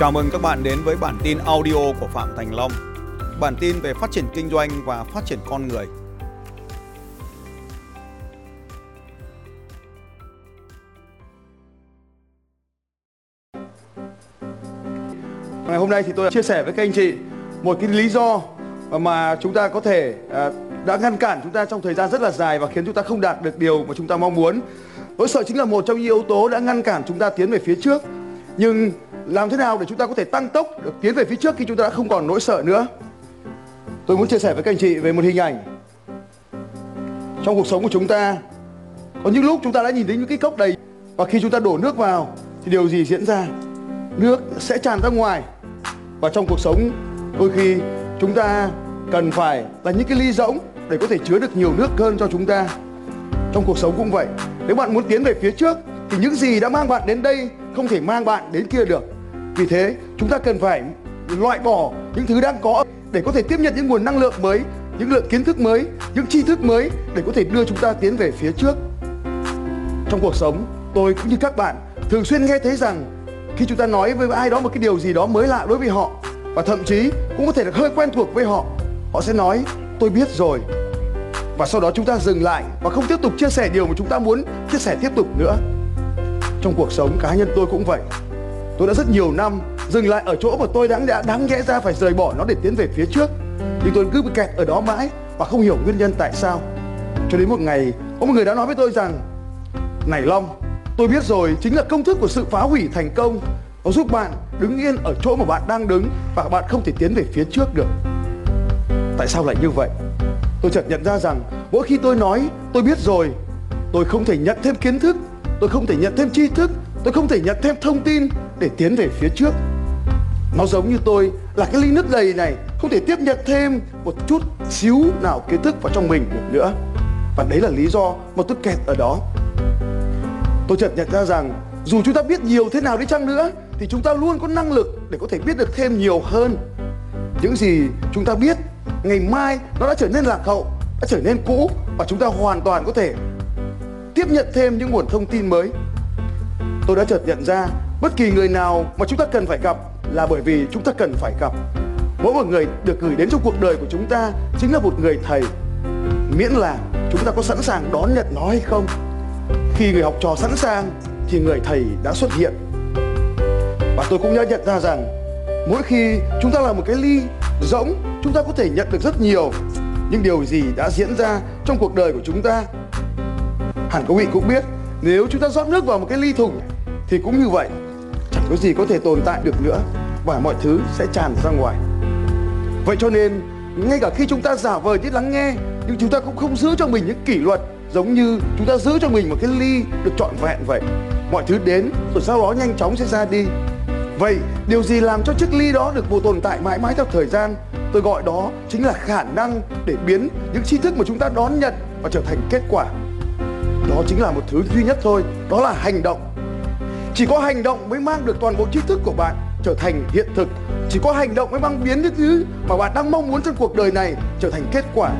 Chào mừng các bạn đến với bản tin audio của Phạm Thành Long. Bản tin về phát triển kinh doanh và phát triển con người. Ngày hôm nay thì tôi chia sẻ với các anh chị một cái lý do mà chúng ta có thể à, đã ngăn cản chúng ta trong thời gian rất là dài và khiến chúng ta không đạt được điều mà chúng ta mong muốn. Nỗi sợ chính là một trong những yếu tố đã ngăn cản chúng ta tiến về phía trước. Nhưng làm thế nào để chúng ta có thể tăng tốc được tiến về phía trước khi chúng ta đã không còn nỗi sợ nữa? Tôi muốn chia sẻ với các anh chị về một hình ảnh trong cuộc sống của chúng ta. Có những lúc chúng ta đã nhìn thấy những cái cốc đầy và khi chúng ta đổ nước vào thì điều gì diễn ra? Nước sẽ tràn ra ngoài và trong cuộc sống, đôi khi chúng ta cần phải là những cái ly rỗng để có thể chứa được nhiều nước hơn cho chúng ta trong cuộc sống cũng vậy, nếu bạn muốn tiến về phía trước thì những gì đã mang bạn đến đây không thể mang bạn đến kia được. Vì thế, chúng ta cần phải loại bỏ những thứ đang có để có thể tiếp nhận những nguồn năng lượng mới, những lượng kiến thức mới, những tri thức mới để có thể đưa chúng ta tiến về phía trước. Trong cuộc sống, tôi cũng như các bạn thường xuyên nghe thấy rằng khi chúng ta nói với ai đó một cái điều gì đó mới lạ đối với họ và thậm chí cũng có thể là hơi quen thuộc với họ họ sẽ nói, tôi biết rồi. Và sau đó chúng ta dừng lại và không tiếp tục chia sẻ điều mà chúng ta muốn chia sẻ tiếp tục nữa trong cuộc sống cá nhân tôi cũng vậy. Tôi đã rất nhiều năm dừng lại ở chỗ mà tôi đã đã đáng nhẽ ra phải rời bỏ nó để tiến về phía trước. Nhưng tôi cứ bị kẹt ở đó mãi và không hiểu nguyên nhân tại sao. Cho đến một ngày, có một người đã nói với tôi rằng, này long, tôi biết rồi, chính là công thức của sự phá hủy thành công. Nó giúp bạn đứng yên ở chỗ mà bạn đang đứng và bạn không thể tiến về phía trước được. Tại sao lại như vậy? Tôi chợt nhận ra rằng mỗi khi tôi nói, tôi biết rồi, tôi không thể nhận thêm kiến thức tôi không thể nhận thêm tri thức, tôi không thể nhận thêm thông tin để tiến về phía trước. Nó giống như tôi là cái ly nước đầy này, không thể tiếp nhận thêm một chút xíu nào kiến thức vào trong mình được nữa. Và đấy là lý do mà tôi kẹt ở đó. Tôi chợt nhận ra rằng dù chúng ta biết nhiều thế nào đi chăng nữa, thì chúng ta luôn có năng lực để có thể biết được thêm nhiều hơn. Những gì chúng ta biết, ngày mai nó đã trở nên lạc hậu, đã trở nên cũ và chúng ta hoàn toàn có thể tiếp nhận thêm những nguồn thông tin mới. Tôi đã chợt nhận ra, bất kỳ người nào mà chúng ta cần phải gặp là bởi vì chúng ta cần phải gặp. Mỗi một người được gửi đến trong cuộc đời của chúng ta chính là một người thầy. Miễn là chúng ta có sẵn sàng đón nhận nó hay không. Khi người học trò sẵn sàng, thì người thầy đã xuất hiện. Và tôi cũng đã nhận ra rằng, mỗi khi chúng ta là một cái ly rỗng, chúng ta có thể nhận được rất nhiều. Những điều gì đã diễn ra trong cuộc đời của chúng ta hẳn quý vị cũng biết, nếu chúng ta rót nước vào một cái ly thùng thì cũng như vậy. Chẳng có gì có thể tồn tại được nữa và mọi thứ sẽ tràn ra ngoài. Vậy cho nên, ngay cả khi chúng ta giả vờ như lắng nghe, nhưng chúng ta cũng không giữ cho mình những kỷ luật giống như chúng ta giữ cho mình một cái ly được trọn vẹn vậy. Mọi thứ đến rồi sau đó nhanh chóng sẽ ra đi. Vậy, điều gì làm cho chiếc ly đó được tồn tại mãi mãi theo thời gian? Tôi gọi đó chính là khả năng để biến những tri thức mà chúng ta đón nhận và trở thành kết quả đó chính là một thứ duy nhất thôi, đó là hành động. Chỉ có hành động mới mang được toàn bộ tri thức của bạn trở thành hiện thực. Chỉ có hành động mới mang biến những thứ mà bạn đang mong muốn trong cuộc đời này trở thành kết quả.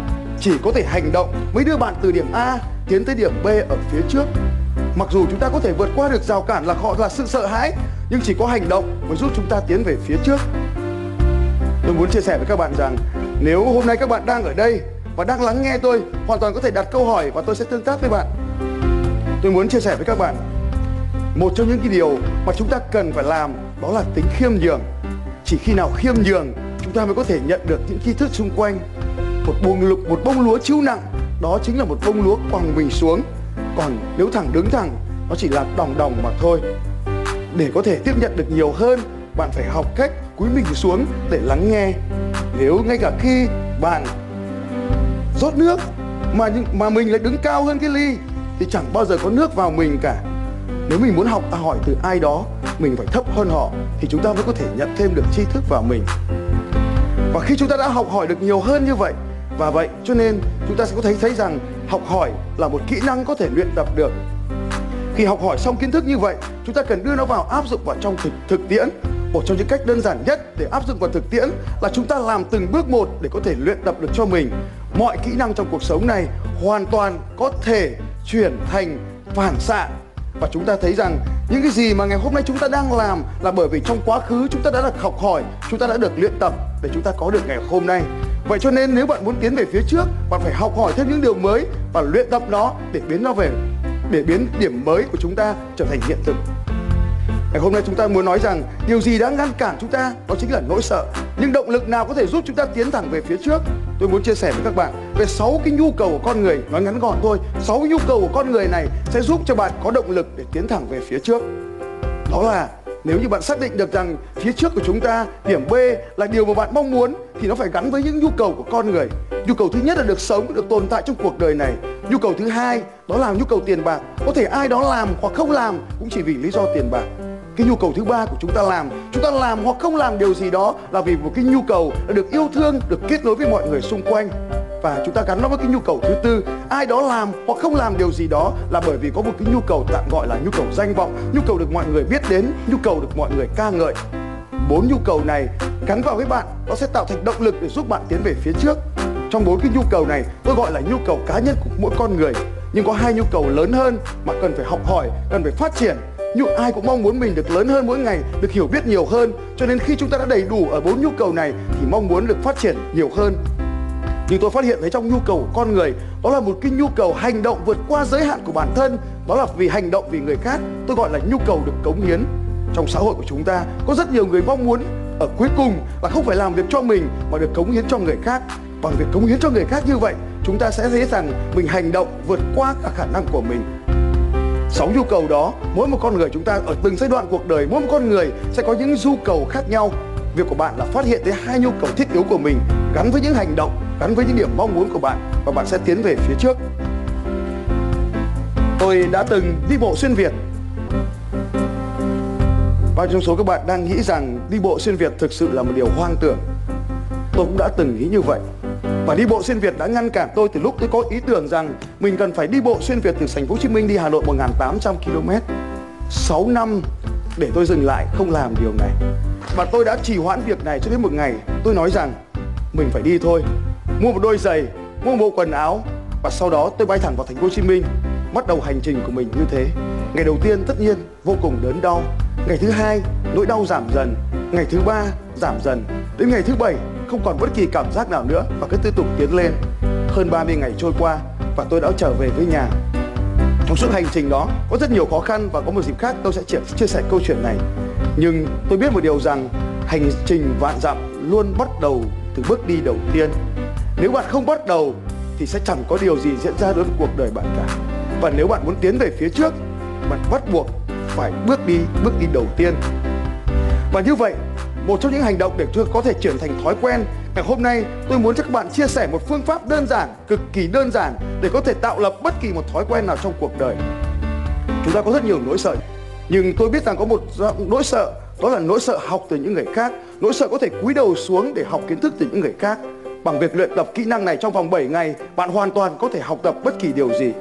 Chỉ có thể hành động mới đưa bạn từ điểm A tiến tới điểm B ở phía trước. Mặc dù chúng ta có thể vượt qua được rào cản là họ là sự sợ hãi, nhưng chỉ có hành động mới giúp chúng ta tiến về phía trước. Tôi muốn chia sẻ với các bạn rằng, nếu hôm nay các bạn đang ở đây và đang lắng nghe tôi, hoàn toàn có thể đặt câu hỏi và tôi sẽ tương tác với bạn tôi muốn chia sẻ với các bạn. Một trong những cái điều mà chúng ta cần phải làm đó là tính khiêm nhường. Chỉ khi nào khiêm nhường, chúng ta mới có thể nhận được những tri thức xung quanh. Một buồng lục, một bông lúa chiếu nặng, đó chính là một bông lúa quẳng mình xuống. Còn nếu thẳng đứng thẳng, nó chỉ là đòng đòng mà thôi. Để có thể tiếp nhận được nhiều hơn, bạn phải học cách cúi mình xuống để lắng nghe. Nếu ngay cả khi bạn rót nước mà mà mình lại đứng cao hơn cái ly thì chẳng bao giờ có nước vào mình cả. Nếu mình muốn học hỏi từ ai đó, mình phải thấp hơn họ, thì chúng ta mới có thể nhận thêm được tri thức vào mình. Và khi chúng ta đã học hỏi được nhiều hơn như vậy, và vậy cho nên chúng ta sẽ có thấy thấy rằng học hỏi là một kỹ năng có thể luyện tập được. Khi học hỏi xong kiến thức như vậy, chúng ta cần đưa nó vào áp dụng vào trong thực thực tiễn. Một trong những cách đơn giản nhất để áp dụng vào thực tiễn là chúng ta làm từng bước một để có thể luyện tập được cho mình. Mọi kỹ năng trong cuộc sống này hoàn toàn có thể chuyển thành phản xạ và chúng ta thấy rằng những cái gì mà ngày hôm nay chúng ta đang làm là bởi vì trong quá khứ chúng ta đã được học hỏi, chúng ta đã được luyện tập để chúng ta có được ngày hôm nay. Vậy cho nên nếu bạn muốn tiến về phía trước, bạn phải học hỏi thêm những điều mới và luyện tập nó để biến nó về để biến điểm mới của chúng ta trở thành hiện thực. Ngày hôm nay chúng ta muốn nói rằng điều gì đã ngăn cản chúng ta đó chính là nỗi sợ. Nhưng động lực nào có thể giúp chúng ta tiến thẳng về phía trước? Tôi muốn chia sẻ với các bạn về 6 cái nhu cầu của con người, nói ngắn gọn thôi. 6 nhu cầu của con người này sẽ giúp cho bạn có động lực để tiến thẳng về phía trước. Đó là nếu như bạn xác định được rằng phía trước của chúng ta điểm B là điều mà bạn mong muốn thì nó phải gắn với những nhu cầu của con người. Nhu cầu thứ nhất là được sống, được tồn tại trong cuộc đời này. Nhu cầu thứ hai đó là nhu cầu tiền bạc. Có thể ai đó làm hoặc không làm cũng chỉ vì lý do tiền bạc cái nhu cầu thứ ba của chúng ta làm chúng ta làm hoặc không làm điều gì đó là vì một cái nhu cầu là được yêu thương được kết nối với mọi người xung quanh và chúng ta gắn nó với cái nhu cầu thứ tư ai đó làm hoặc không làm điều gì đó là bởi vì có một cái nhu cầu tạm gọi là nhu cầu danh vọng nhu cầu được mọi người biết đến nhu cầu được mọi người ca ngợi bốn nhu cầu này gắn vào với bạn nó sẽ tạo thành động lực để giúp bạn tiến về phía trước trong bốn cái nhu cầu này tôi gọi là nhu cầu cá nhân của mỗi con người nhưng có hai nhu cầu lớn hơn mà cần phải học hỏi cần phải phát triển nhưng ai cũng mong muốn mình được lớn hơn mỗi ngày, được hiểu biết nhiều hơn. Cho nên khi chúng ta đã đầy đủ ở bốn nhu cầu này, thì mong muốn được phát triển nhiều hơn. Nhưng tôi phát hiện thấy trong nhu cầu của con người, đó là một cái nhu cầu hành động vượt qua giới hạn của bản thân. Đó là vì hành động vì người khác, tôi gọi là nhu cầu được cống hiến. Trong xã hội của chúng ta, có rất nhiều người mong muốn ở cuối cùng là không phải làm việc cho mình, mà được cống hiến cho người khác. Bằng việc cống hiến cho người khác như vậy, chúng ta sẽ thấy rằng mình hành động vượt qua cả khả năng của mình sáu nhu cầu đó, mỗi một con người chúng ta ở từng giai đoạn cuộc đời, mỗi một con người sẽ có những nhu cầu khác nhau. Việc của bạn là phát hiện thấy hai nhu cầu thiết yếu của mình gắn với những hành động, gắn với những điểm mong muốn của bạn và bạn sẽ tiến về phía trước. Tôi đã từng đi bộ xuyên việt. Bao trong số các bạn đang nghĩ rằng đi bộ xuyên việt thực sự là một điều hoang tưởng. Tôi cũng đã từng nghĩ như vậy và đi bộ xuyên Việt đã ngăn cản tôi từ lúc tôi có ý tưởng rằng mình cần phải đi bộ xuyên Việt từ thành phố Hồ Chí Minh đi Hà Nội 1.800 km. 6 năm để tôi dừng lại không làm điều này. Và tôi đã trì hoãn việc này cho đến một ngày tôi nói rằng mình phải đi thôi. Mua một đôi giày, mua một bộ quần áo và sau đó tôi bay thẳng vào thành phố Hồ Chí Minh bắt đầu hành trình của mình như thế. Ngày đầu tiên tất nhiên vô cùng đớn đau. Ngày thứ hai nỗi đau giảm dần. Ngày thứ ba giảm dần. Đến ngày thứ bảy không còn bất kỳ cảm giác nào nữa và cứ tiếp tục tiến lên. Hơn 30 ngày trôi qua và tôi đã trở về với nhà. Trong suốt hành trình đó có rất nhiều khó khăn và có một dịp khác tôi sẽ chia, chia sẻ câu chuyện này. Nhưng tôi biết một điều rằng hành trình vạn dặm luôn bắt đầu từ bước đi đầu tiên. Nếu bạn không bắt đầu thì sẽ chẳng có điều gì diễn ra đối với cuộc đời bạn cả. Và nếu bạn muốn tiến về phía trước, bạn bắt buộc phải bước đi bước đi đầu tiên. Và như vậy một trong những hành động để tôi có thể chuyển thành thói quen. Ngày hôm nay, tôi muốn cho các bạn chia sẻ một phương pháp đơn giản, cực kỳ đơn giản, để có thể tạo lập bất kỳ một thói quen nào trong cuộc đời. Chúng ta có rất nhiều nỗi sợ, nhưng tôi biết rằng có một nỗi sợ, đó là nỗi sợ học từ những người khác. Nỗi sợ có thể cúi đầu xuống để học kiến thức từ những người khác. Bằng việc luyện tập kỹ năng này trong vòng 7 ngày, bạn hoàn toàn có thể học tập bất kỳ điều gì.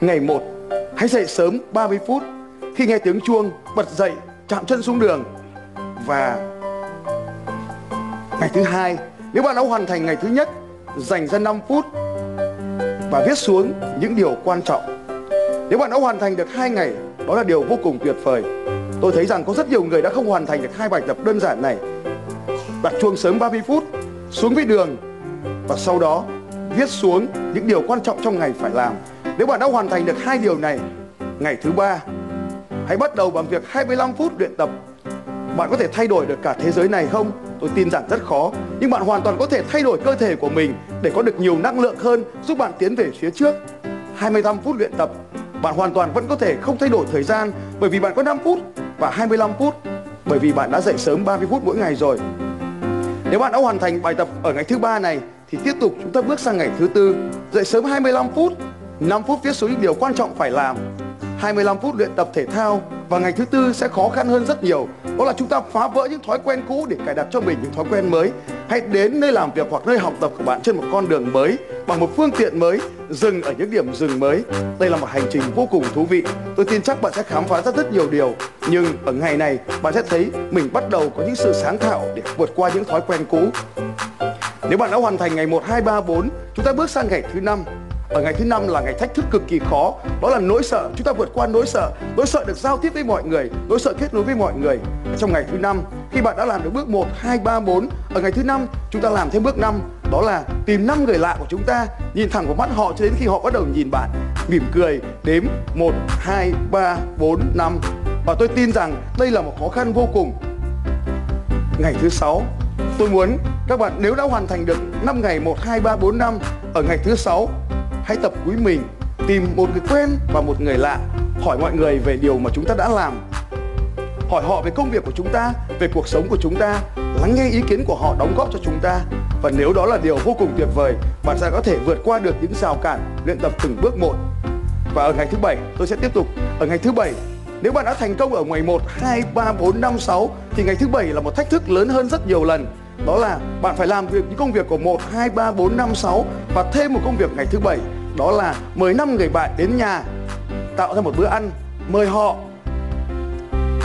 Ngày 1 hãy dậy sớm 30 phút. Khi nghe tiếng chuông, bật dậy, chạm chân xuống đường. Và Ngày thứ hai, nếu bạn đã hoàn thành ngày thứ nhất, dành ra 5 phút và viết xuống những điều quan trọng. Nếu bạn đã hoàn thành được hai ngày, đó là điều vô cùng tuyệt vời. Tôi thấy rằng có rất nhiều người đã không hoàn thành được hai bài tập đơn giản này. Đặt chuông sớm 30 phút, xuống với đường và sau đó viết xuống những điều quan trọng trong ngày phải làm. Nếu bạn đã hoàn thành được hai điều này, ngày thứ ba hãy bắt đầu bằng việc 25 phút luyện tập. Bạn có thể thay đổi được cả thế giới này không? tôi tin rằng rất khó. Nhưng bạn hoàn toàn có thể thay đổi cơ thể của mình để có được nhiều năng lượng hơn, giúp bạn tiến về phía trước. 25 phút luyện tập, bạn hoàn toàn vẫn có thể không thay đổi thời gian bởi vì bạn có 5 phút và 25 phút, bởi vì bạn đã dậy sớm 30 phút mỗi ngày rồi. Nếu bạn đã hoàn thành bài tập ở ngày thứ ba này, thì tiếp tục chúng ta bước sang ngày thứ tư. Dậy sớm 25 phút 5 phút viết xuống những điều quan trọng phải làm. 25 phút luyện tập thể thao và ngày thứ tư sẽ khó khăn hơn rất nhiều. Đó là chúng ta phá vỡ những thói quen cũ để cài đặt cho mình những thói quen mới. Hãy đến nơi làm việc hoặc nơi học tập của bạn trên một con đường mới bằng một phương tiện mới dừng ở những điểm dừng mới. Đây là một hành trình vô cùng thú vị. Tôi tin chắc bạn sẽ khám phá ra rất nhiều điều. Nhưng ở ngày này bạn sẽ thấy mình bắt đầu có những sự sáng tạo để vượt qua những thói quen cũ. Nếu bạn đã hoàn thành ngày 1, 2, 3, 4 chúng ta bước sang ngày thứ năm ở ngày thứ năm là ngày thách thức cực kỳ khó. Đó là nỗi sợ. Chúng ta vượt qua nỗi sợ. Nỗi sợ được giao tiếp với mọi người. Nỗi sợ kết nối với mọi người. Trong ngày thứ năm khi bạn đã làm được bước 1, 2, 3, 4 ở ngày thứ năm chúng ta làm thêm bước 5 đó là tìm năm người lạ của chúng ta nhìn thẳng vào mắt họ cho đến khi họ bắt đầu nhìn bạn. Mỉm cười đếm 1, 2, 3, 4, 5 và tôi tin rằng đây là một khó khăn vô cùng. Ngày thứ sáu tôi muốn các bạn nếu đã hoàn thành được 5 ngày 1, 2, 3, 4, 5 ở ngày thứ sáu hãy tập quý mình tìm một người quen và một người lạ. Hỏi mọi người về điều mà chúng ta đã làm. Hỏi họ về công việc của chúng ta về cuộc sống của chúng ta. Lắng nghe ý kiến của họ đóng góp cho chúng ta. Và nếu đó là điều vô cùng tuyệt vời bạn sẽ có thể vượt qua được những rào cản luyện tập từng bước một. Và ở ngày thứ bảy tôi sẽ tiếp tục. Ở ngày thứ bảy nếu bạn đã thành công ở ngày 1, 2, 3, 4, 5, 6 thì ngày thứ bảy là một thách thức lớn hơn rất nhiều lần. Đó là bạn phải làm việc những công việc của 1, 2, 3, 4, 5, 6 và thêm một công việc ngày thứ bảy đó là mời năm người bạn đến nhà tạo ra một bữa ăn, mời họ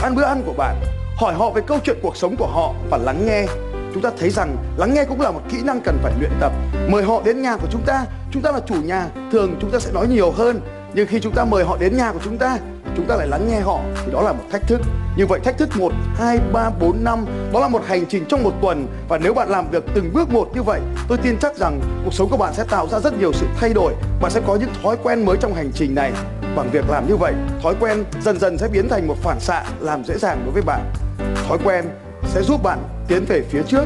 ăn bữa ăn của bạn, hỏi họ về câu chuyện cuộc sống của họ và lắng nghe. Chúng ta thấy rằng lắng nghe cũng là một kỹ năng cần phải luyện tập. Mời họ đến nhà của chúng ta, chúng ta là chủ nhà, thường chúng ta sẽ nói nhiều hơn. Nhưng khi chúng ta mời họ đến nhà của chúng ta chúng ta lại lắng nghe họ thì đó là một thách thức. Như vậy thách thức 1, 2, 3, 4, 5 đó là một hành trình trong một tuần. Và nếu bạn làm việc từng bước một như vậy tôi tin chắc rằng cuộc sống của bạn sẽ tạo ra rất nhiều sự thay đổi. Bạn sẽ có những thói quen mới trong hành trình này. Bằng việc làm như vậy thói quen dần dần sẽ biến thành một phản xạ làm dễ dàng đối với bạn. Thói quen sẽ giúp bạn tiến về phía trước.